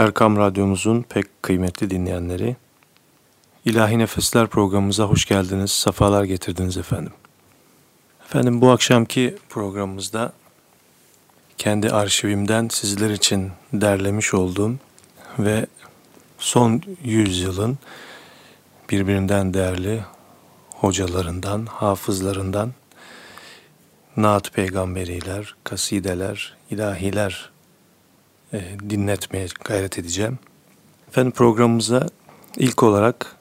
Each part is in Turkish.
Erkam Radyomuzun pek kıymetli dinleyenleri, İlahi Nefesler programımıza hoş geldiniz, sefalar getirdiniz efendim. Efendim bu akşamki programımızda kendi arşivimden sizler için derlemiş olduğum ve son yüzyılın birbirinden değerli hocalarından, hafızlarından naat peygamberiler, kasideler, ilahiler e, dinletmeye gayret edeceğim. Efendim programımıza ilk olarak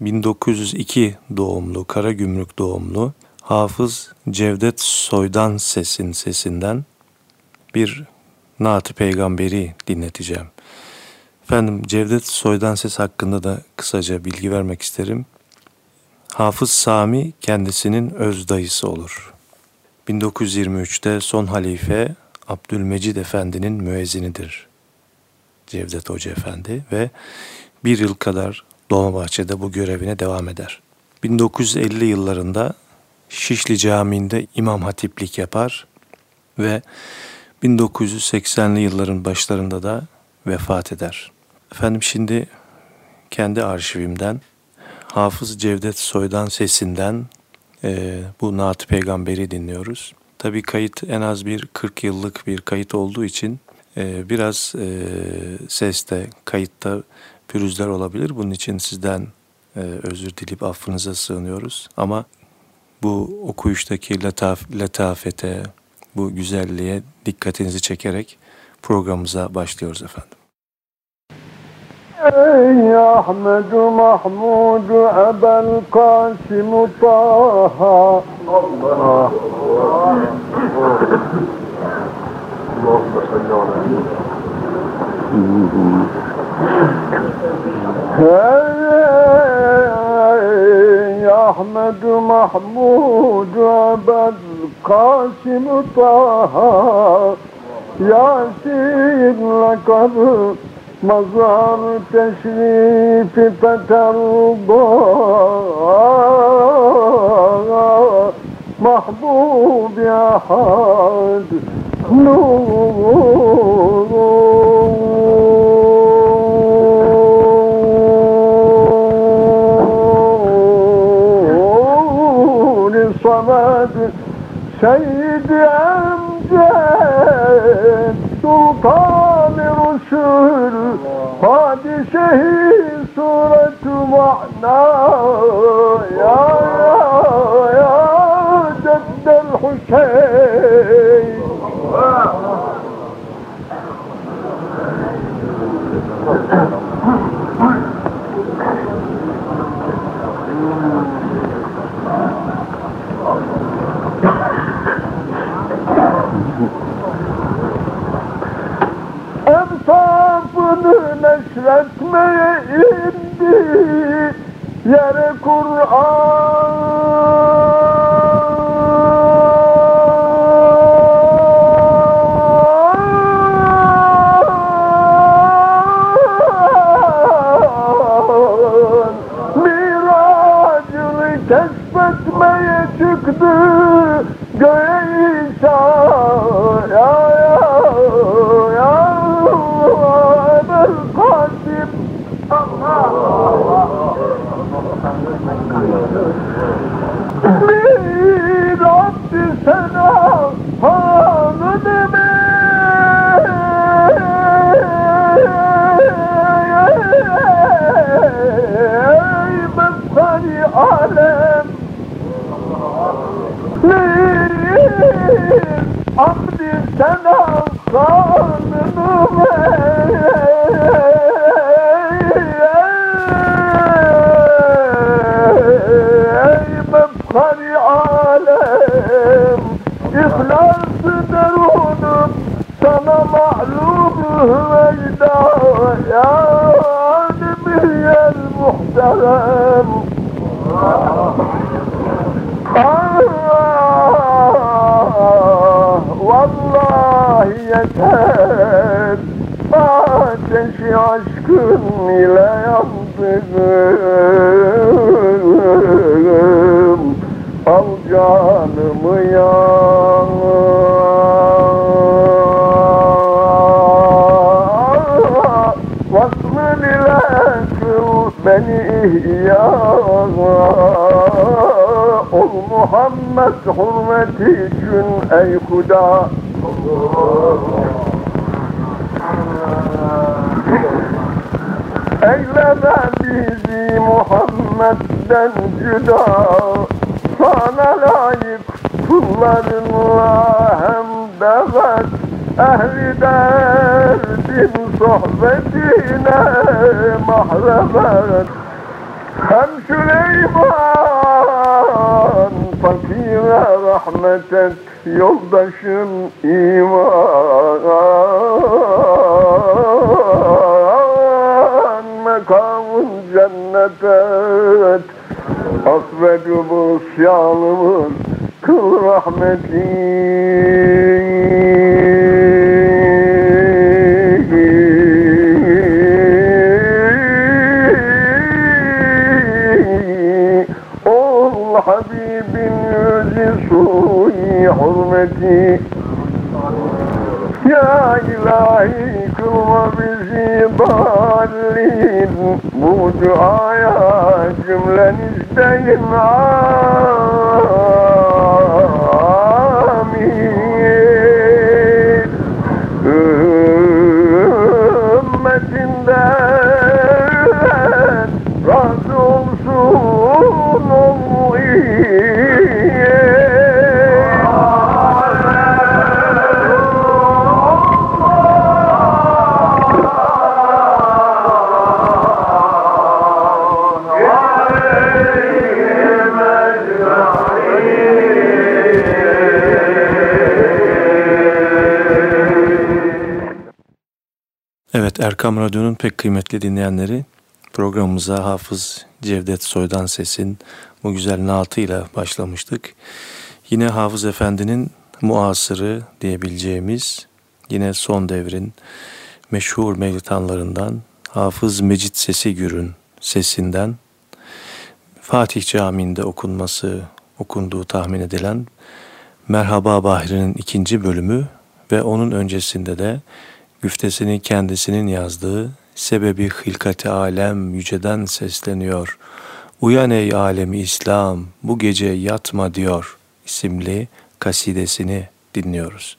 1902 doğumlu, Karagümrük doğumlu Hafız Cevdet Soydan Ses'in sesinden bir Naat-ı Peygamberi dinleteceğim. Efendim Cevdet Soydan Ses hakkında da kısaca bilgi vermek isterim. Hafız Sami kendisinin öz dayısı olur. 1923'te son halife Abdülmecid Efendi'nin müezzinidir. Cevdet Hoca Efendi ve bir yıl kadar Dolmabahçe'de bu görevine devam eder. 1950 yıllarında Şişli Camii'nde imam hatiplik yapar ve 1980'li yılların başlarında da vefat eder. Efendim şimdi kendi arşivimden Hafız Cevdet Soydan sesinden e, bu Naat Peygamberi dinliyoruz. Tabii kayıt en az bir 40 yıllık bir kayıt olduğu için e, biraz e, seste, kayıtta pürüzler olabilir. Bunun için sizden e, özür dileyip affınıza sığınıyoruz. Ama bu okuyuştaki letaf, letafete, bu güzelliğe dikkatinizi çekerek programımıza başlıyoruz efendim. يا أحمد محمود أبا القاسم طه. الله يا أحمد محمود أبا القاسم طه. يا سيد لقد Mazhar teşrifi feterba Mahbub ahad nur Samet Seyyid Emced Sultan شهر حادثه صورة معنى يا يا يا جد الحسين. Emsafını neşretmeye indi Yere Kur'an. Çıktı Oh. محمد حرمتي جن أي خدا. أي لما بيزي محمد دن جدا. فانا لايك كلار الله هم بغت أهل دار دين صحبتينا محرمت. هم شليمان rahmet et Yoldaşın iman. Mekamın cennet. Et Affedü bu isyanımız kıl rahmeti bu duaya cümlenizde iman. Erkam Radyo'nun pek kıymetli dinleyenleri programımıza Hafız Cevdet Soydan Ses'in bu güzel naatıyla başlamıştık. Yine Hafız Efendi'nin muasırı diyebileceğimiz yine son devrin meşhur mevlitanlarından Hafız Mecit Sesi Gür'ün sesinden Fatih Camii'nde okunması, okunduğu tahmin edilen Merhaba Bahri'nin ikinci bölümü ve onun öncesinde de güftesini kendisinin yazdığı Sebebi Hilkati Alem yüceden sesleniyor. Uyan ey alemi İslam bu gece yatma diyor isimli kasidesini dinliyoruz.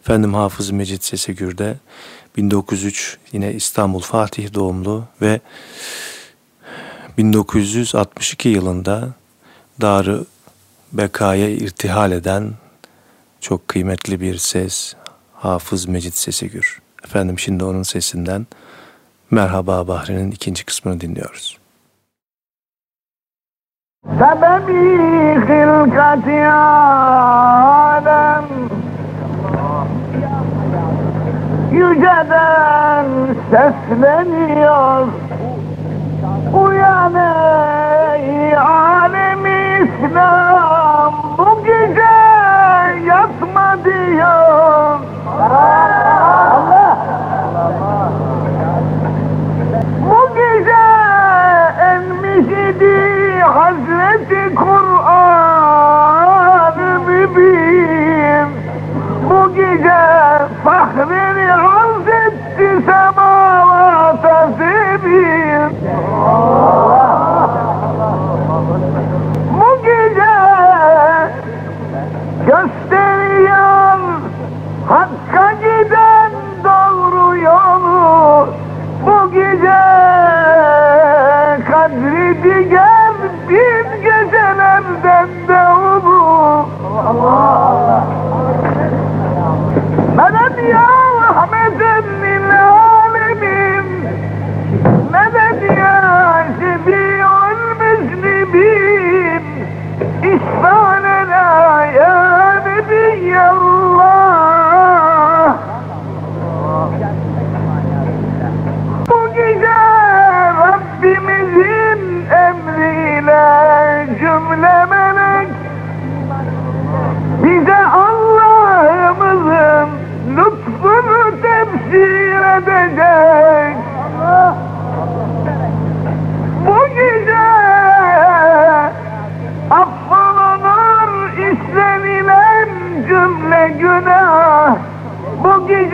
Efendim Hafız Mecit Sesegür'de 1903 yine İstanbul Fatih doğumlu ve 1962 yılında Darı Beka'ya irtihal eden çok kıymetli bir ses Hafız Mecit Sesegür. Efendim şimdi onun sesinden Merhaba Bahri'nin ikinci kısmını dinliyoruz. Sebebi hilkati alem Yüceden sesleniyor Uyan ey alem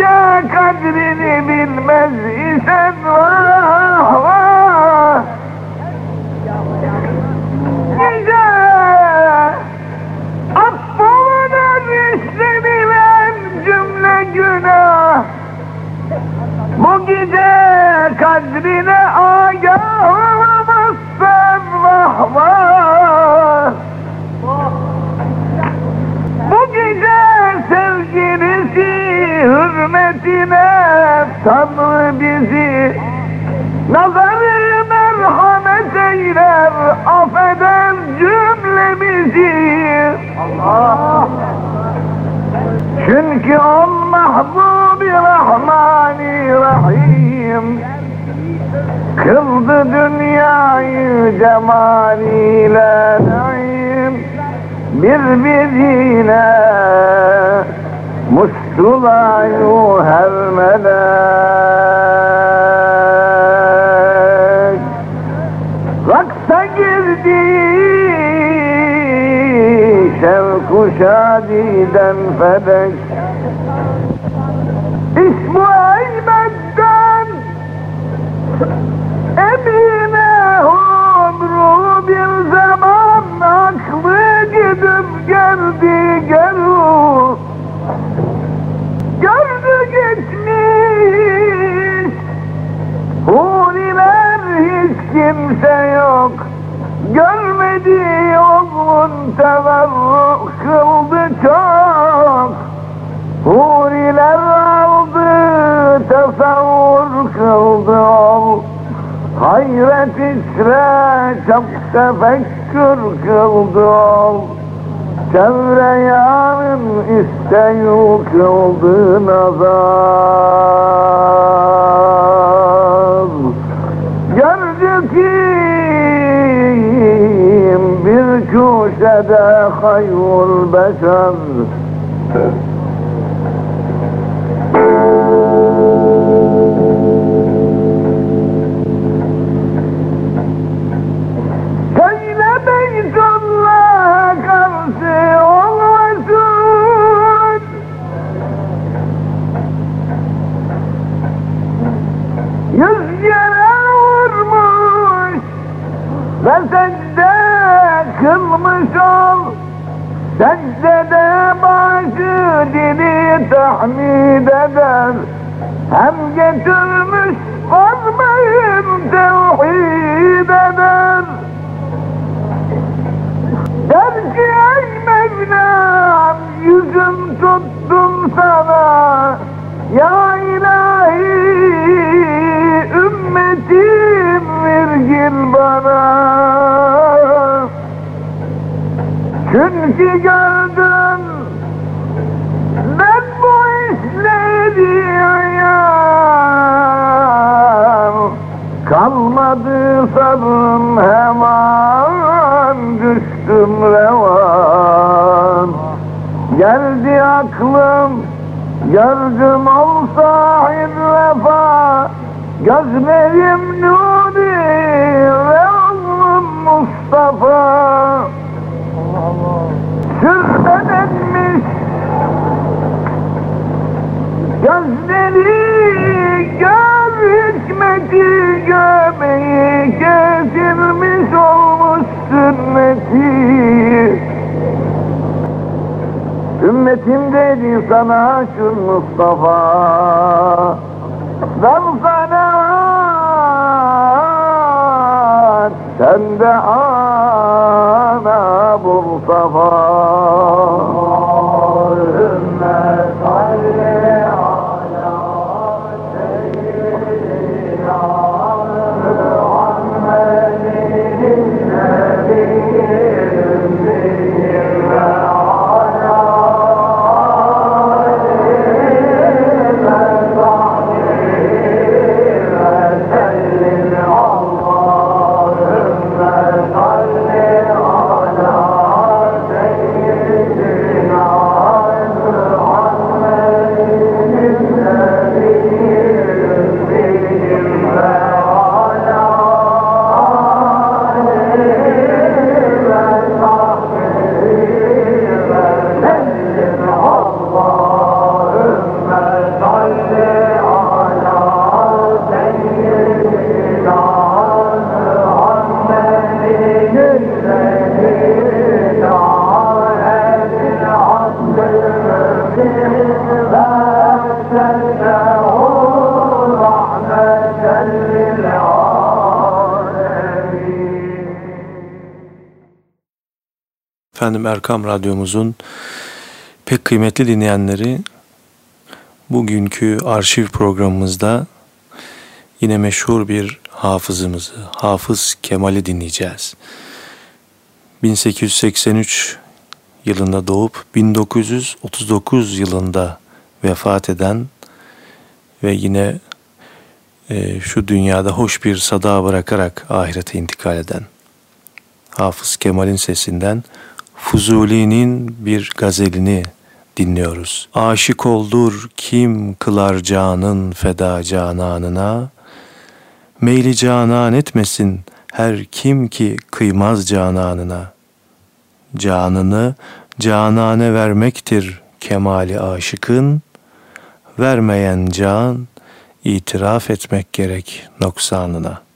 Yüce kadrini bilmez isen vah vah. Yüce affolanan işlenilen cümle günah. Bu gece kadrine agah olamazsın vah vah. Tanrı bizi Nazarı merhamet eyler affeder cümlemizi. Allah Çünkü o mahbubi rahmani rahim Kıldı dünyayı cemaliyle naim Birbirine مشتم أيها الملاك رقص شديدا فدك. اسمه kimse yok. Görmedi oğlun teverruk kıldı çok. Huriler aldı tasavvur kıldı ol. Hayret içre çok tefekkür kıldı ol. Çevre yarın isteyu kıldı nazar. Gördü kim bir köşede hayrul beşer. Söyle Secdede başı dili tahmid eder. Hem getirmiş vazmayın tevhid eder. Der ki ey Mevlam yüzüm tuttum sana. Ya Çünkü gördüm ben bu işleri ya Kalmadı sabrım hemen düştüm revan. Geldi aklım gördüm ol sahib vefa. Gözlerim nuri ve oğlum Mustafa Gözleri gör hikmeti gömeyi Kesilmiş olmuş sünneti Ümmetim dedi sana şu Mustafa. Ben sana sen de ana Mustafa Efendim Erkam Radyomuzun pek kıymetli dinleyenleri bugünkü arşiv programımızda yine meşhur bir hafızımızı, Hafız Kemal'i dinleyeceğiz. 1883 yılında doğup 1939 yılında vefat eden ve yine e, şu dünyada hoş bir sada bırakarak ahirete intikal eden Hafız Kemal'in sesinden Fuzuli'nin bir gazelini dinliyoruz. Aşık oldur kim kılar canın feda cananına, meyli canan etmesin her kim ki kıymaz cananına. Canını canane vermektir kemali aşıkın, vermeyen can itiraf etmek gerek noksanına.''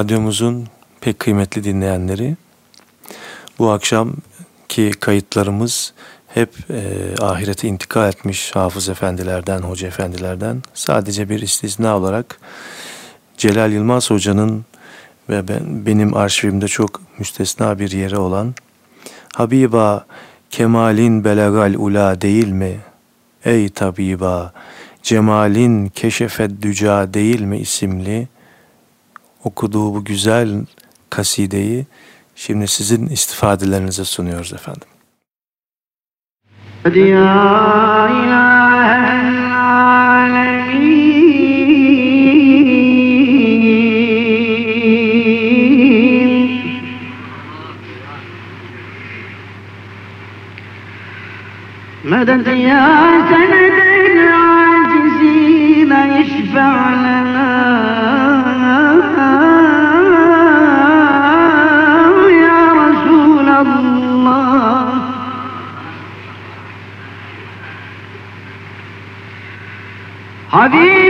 Radyomuzun pek kıymetli dinleyenleri. Bu akşamki kayıtlarımız hep e, ahirete intikal etmiş hafız efendilerden, hoca efendilerden. Sadece bir istisna olarak Celal Yılmaz Hoca'nın ve ben, benim arşivimde çok müstesna bir yeri olan Habiba kemalin belagal ula değil mi? Ey tabiba cemalin keşefet düca değil mi isimli okuduğu bu güzel kasideyi şimdi sizin istifadelerinize sunuyoruz efendim. Ya مدد يا سند العاجزين يشفع لنا Habiba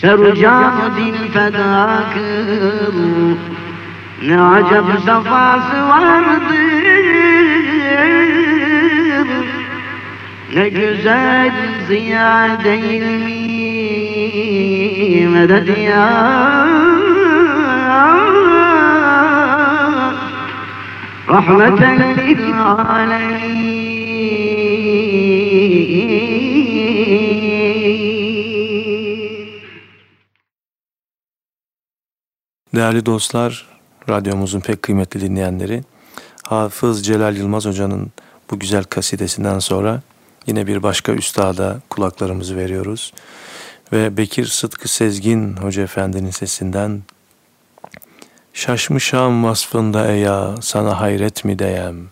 Sercan dil feda kıl ne acep safası vardır Ne güzel ziya değil Değerli dostlar, radyomuzun pek kıymetli dinleyenleri, Hafız Celal Yılmaz Hoca'nın bu güzel kasidesinden sonra yine bir başka üstada kulaklarımızı veriyoruz. Ve Bekir Sıtkı Sezgin Hoca Efendi'nin sesinden Şaşmışam vasfında eya, sana hayret mi deyem?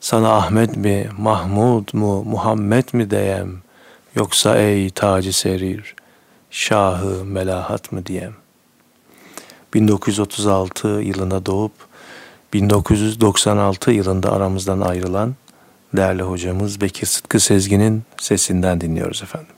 Sana Ahmet mi, Mahmud mu, Muhammed mi deyem? Yoksa ey tacı serir, şahı melahat mı diyem? 1936 yılında doğup 1996 yılında aramızdan ayrılan değerli hocamız Bekir Sıtkı Sezgin'in sesinden dinliyoruz efendim.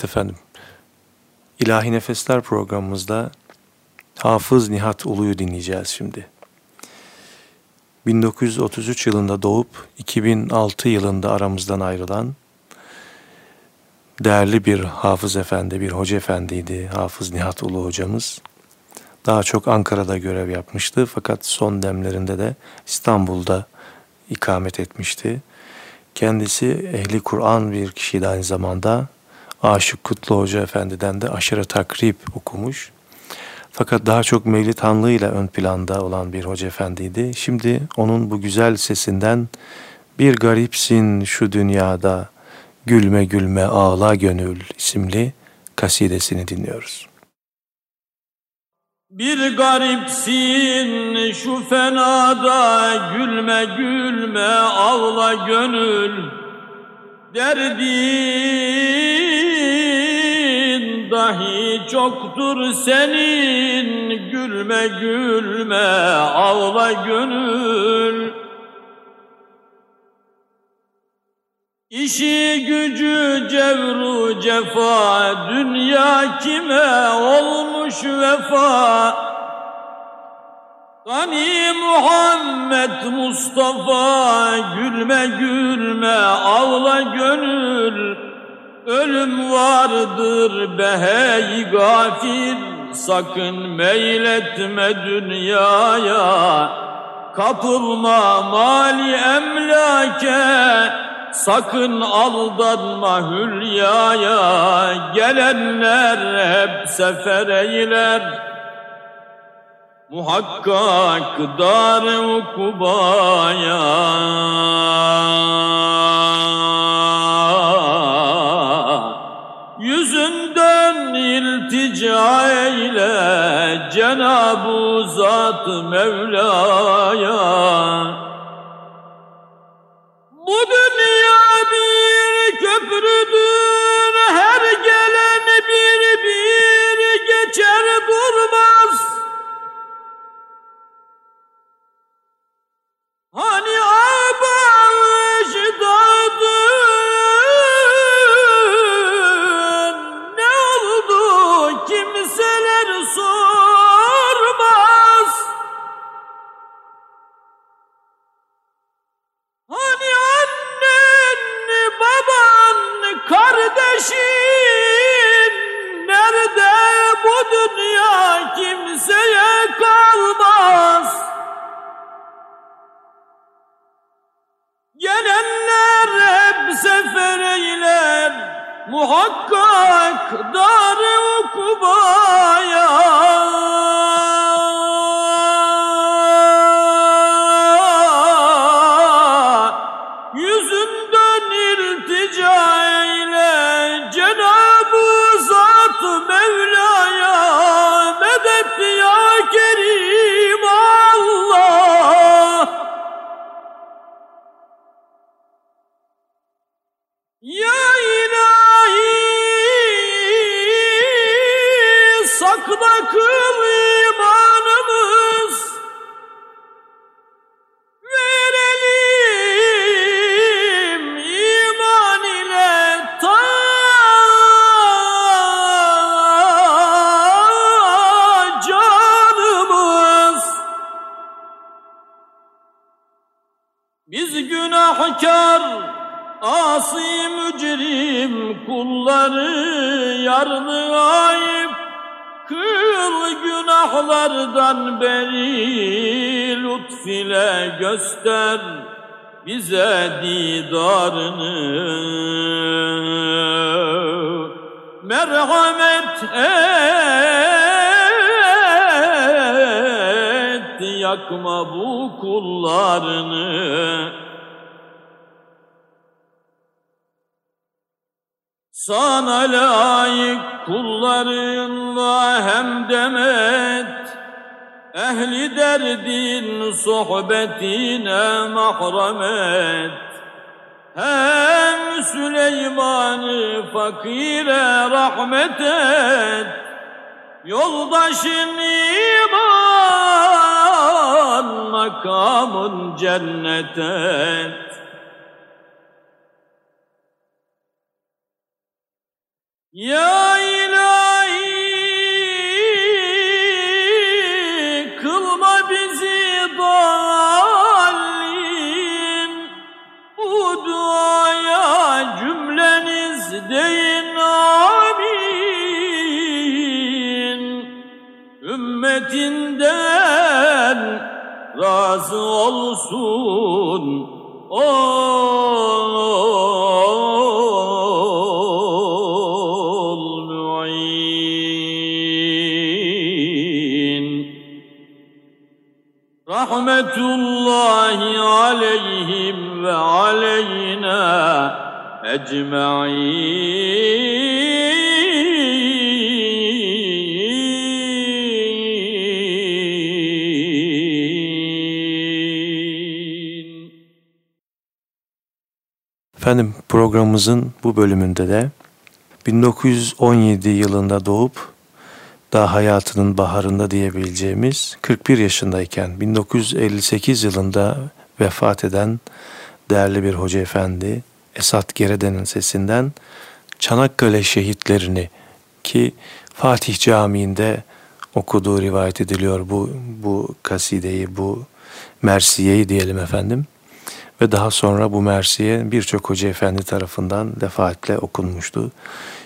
Evet efendim. İlahi Nefesler programımızda Hafız Nihat Ulu'yu dinleyeceğiz şimdi. 1933 yılında doğup 2006 yılında aramızdan ayrılan değerli bir hafız efendi, bir hoca efendiydi Hafız Nihat Ulu hocamız. Daha çok Ankara'da görev yapmıştı fakat son demlerinde de İstanbul'da ikamet etmişti. Kendisi ehli Kur'an bir kişiydi aynı zamanda. Aşık Kutlu Hoca Efendi'den de aşırı takrip okumuş. Fakat daha çok Mevlid Hanlığı'yla ön planda olan bir hoca efendiydi. Şimdi onun bu güzel sesinden Bir Garipsin Şu Dünyada Gülme Gülme Ağla Gönül isimli kasidesini dinliyoruz. Bir garipsin şu fenada gülme gülme ağla gönül derdin dahi çoktur senin gülme gülme ağla gönül. İşi gücü cevru cefa Dünya kime olmuş vefa? Gani Muhammed Mustafa Gülme gülme ağla gönül Ölüm vardır behey gafir Sakın meyletme dünyaya. Kapılma mali emlake. Sakın aldanma hülyaya. Gelenler hep sefer eyler Muhakkak dar ukubaya Cenab-ı Zat Mevla'ya günahlardan beri lütf ile göster bize didarını. Merhamet et yakma bu kullarını. Sana layık kullarınla hem demet Ehli derdin sohbetine mahrem et Hem Süleyman'ı fakire rahmet et Yoldaşın iman makamın cennet et Ya razı olsun. Ol mu'in. Rahmetullahi aleyhim ve aleyna ecma'in Efendim programımızın bu bölümünde de 1917 yılında doğup daha hayatının baharında diyebileceğimiz 41 yaşındayken 1958 yılında vefat eden değerli bir hoca efendi Esat Gerede'nin sesinden Çanakkale şehitlerini ki Fatih Camii'nde okuduğu rivayet ediliyor bu bu kasideyi bu mersiyeyi diyelim efendim ve daha sonra bu mersiye birçok hoca efendi tarafından defaatle okunmuştu.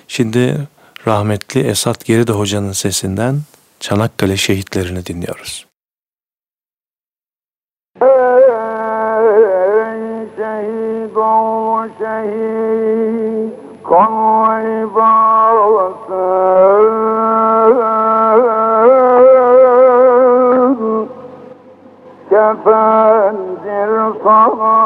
Şimdi rahmetli Esat Geride hocanın sesinden Çanakkale şehitlerini dinliyoruz. Ey şehit ol şehit bağlasın Kefendir sana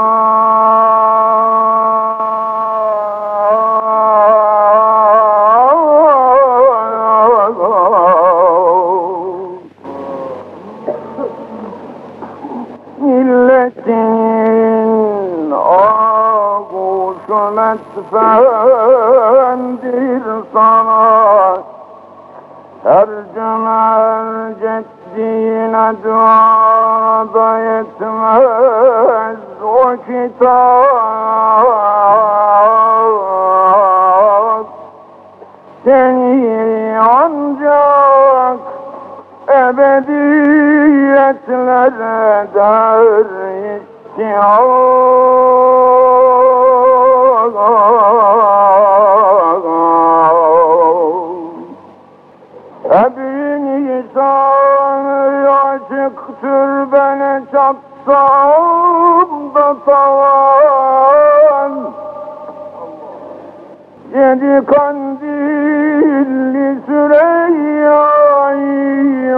ağuşu metfendir sana Her cümer ceddine duada yetmez o kitap Seni ancak ebediyetlere der istiyor. Çatsam da tavan Yedi kandilli Süreyya'yı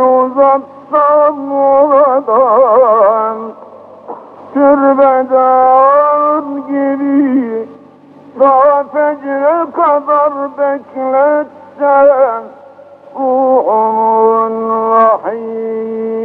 uzatsam oradan. Türbeden gibi daha fecre kadar bekletsem Ruhumun vahiyle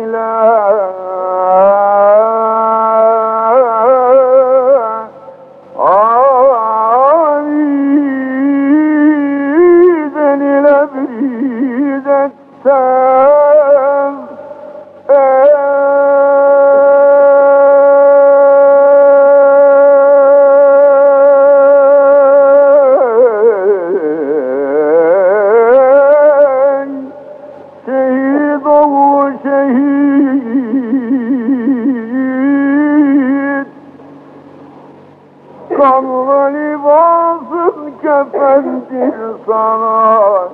libasın kefendir sana.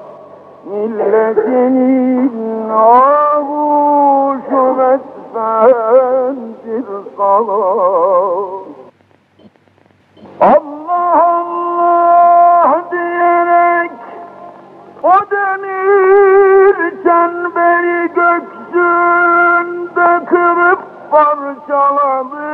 Milletinin ağuşu metfendir sana. Allah Allah diyerek o demir çemberi göksünde kırıp parçaladın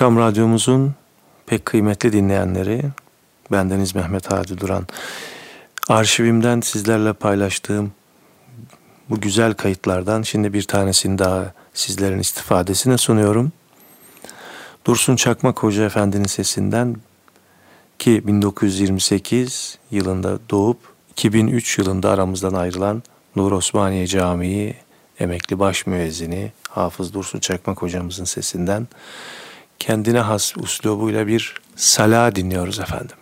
Erkam Radyomuzun pek kıymetli dinleyenleri, bendeniz Mehmet Hadi Duran. Arşivimden sizlerle paylaştığım bu güzel kayıtlardan şimdi bir tanesini daha sizlerin istifadesine sunuyorum. Dursun Çakmak Hoca Efendi'nin sesinden ki 1928 yılında doğup 2003 yılında aramızdan ayrılan Nur Osmaniye Camii emekli baş müezzini Hafız Dursun Çakmak hocamızın sesinden kendine has uslubuyla bir sala dinliyoruz efendim.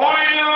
Olha!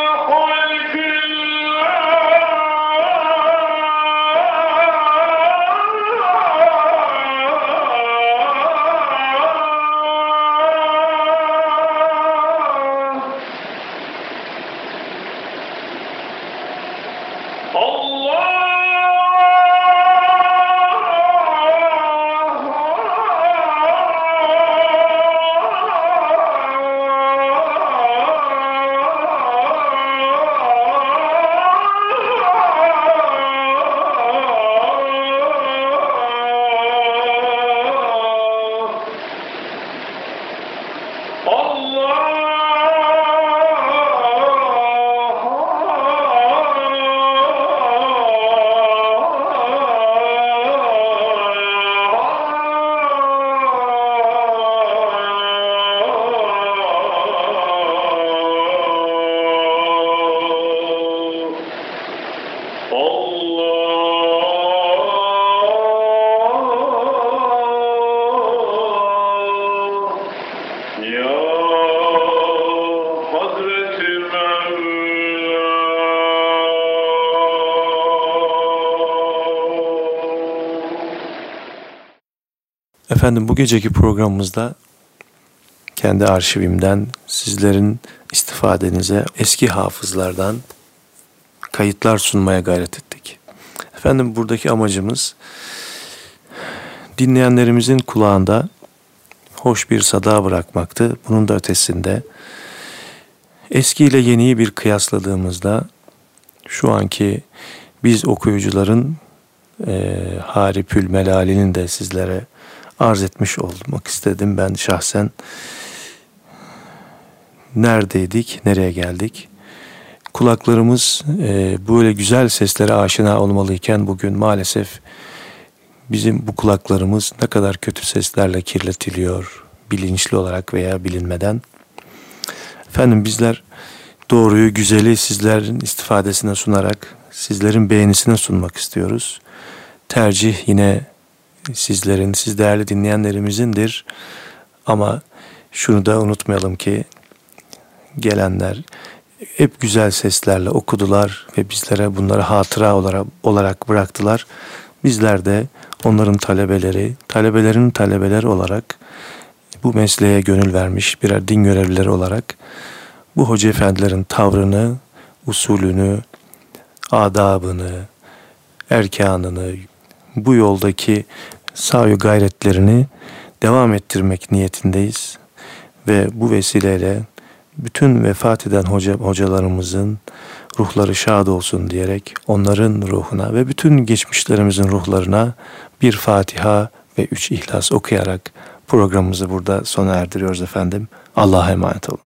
Efendim bu geceki programımızda kendi arşivimden sizlerin istifadenize eski hafızlardan kayıtlar sunmaya gayret ettik. Efendim buradaki amacımız dinleyenlerimizin kulağında hoş bir sada bırakmaktı. Bunun da ötesinde eski ile yeniyi bir kıyasladığımızda şu anki biz okuyucuların e, Haripül Melalinin de sizlere arz etmiş olmak istedim. Ben şahsen neredeydik, nereye geldik? Kulaklarımız e, böyle güzel seslere aşina olmalıyken bugün maalesef bizim bu kulaklarımız ne kadar kötü seslerle kirletiliyor bilinçli olarak veya bilinmeden. Efendim bizler doğruyu, güzeli sizlerin istifadesine sunarak sizlerin beğenisine sunmak istiyoruz. Tercih yine sizlerin, siz değerli dinleyenlerimizindir. Ama şunu da unutmayalım ki gelenler hep güzel seslerle okudular ve bizlere bunları hatıra olarak, olarak bıraktılar. Bizler de onların talebeleri, talebelerin talebeleri olarak bu mesleğe gönül vermiş birer din görevlileri olarak bu hoca efendilerin tavrını, usulünü, adabını, erkanını, bu yoldaki sahi gayretlerini devam ettirmek niyetindeyiz. Ve bu vesileyle bütün vefat eden hoca, hocalarımızın ruhları şad olsun diyerek onların ruhuna ve bütün geçmişlerimizin ruhlarına bir Fatiha ve üç İhlas okuyarak programımızı burada sona erdiriyoruz efendim. Allah'a emanet olun.